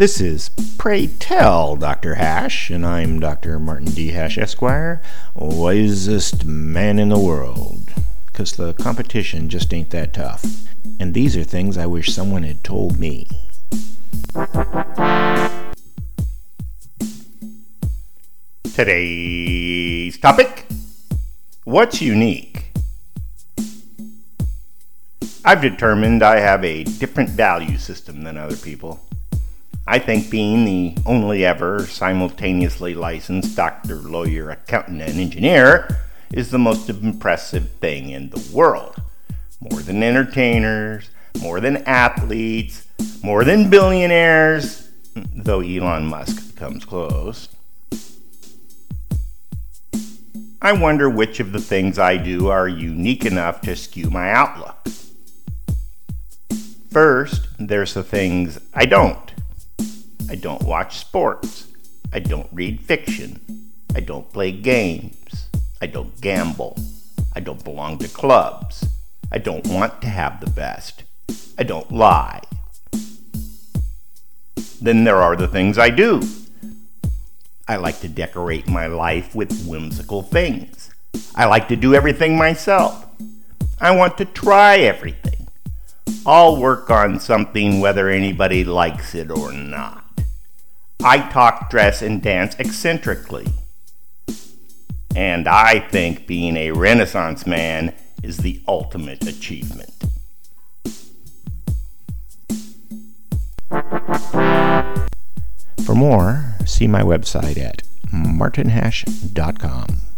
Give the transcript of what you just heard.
This is Pray Tell Dr. Hash, and I'm Dr. Martin D. Hash, Esquire, wisest man in the world. Because the competition just ain't that tough. And these are things I wish someone had told me. Today's topic What's unique? I've determined I have a different value system than other people. I think being the only ever simultaneously licensed doctor, lawyer, accountant, and engineer is the most impressive thing in the world. More than entertainers, more than athletes, more than billionaires, though Elon Musk comes close. I wonder which of the things I do are unique enough to skew my outlook. First, there's the things I don't. I don't watch sports. I don't read fiction. I don't play games. I don't gamble. I don't belong to clubs. I don't want to have the best. I don't lie. Then there are the things I do. I like to decorate my life with whimsical things. I like to do everything myself. I want to try everything. I'll work on something whether anybody likes it or not. I talk, dress, and dance eccentrically. And I think being a Renaissance man is the ultimate achievement. For more, see my website at martinhash.com.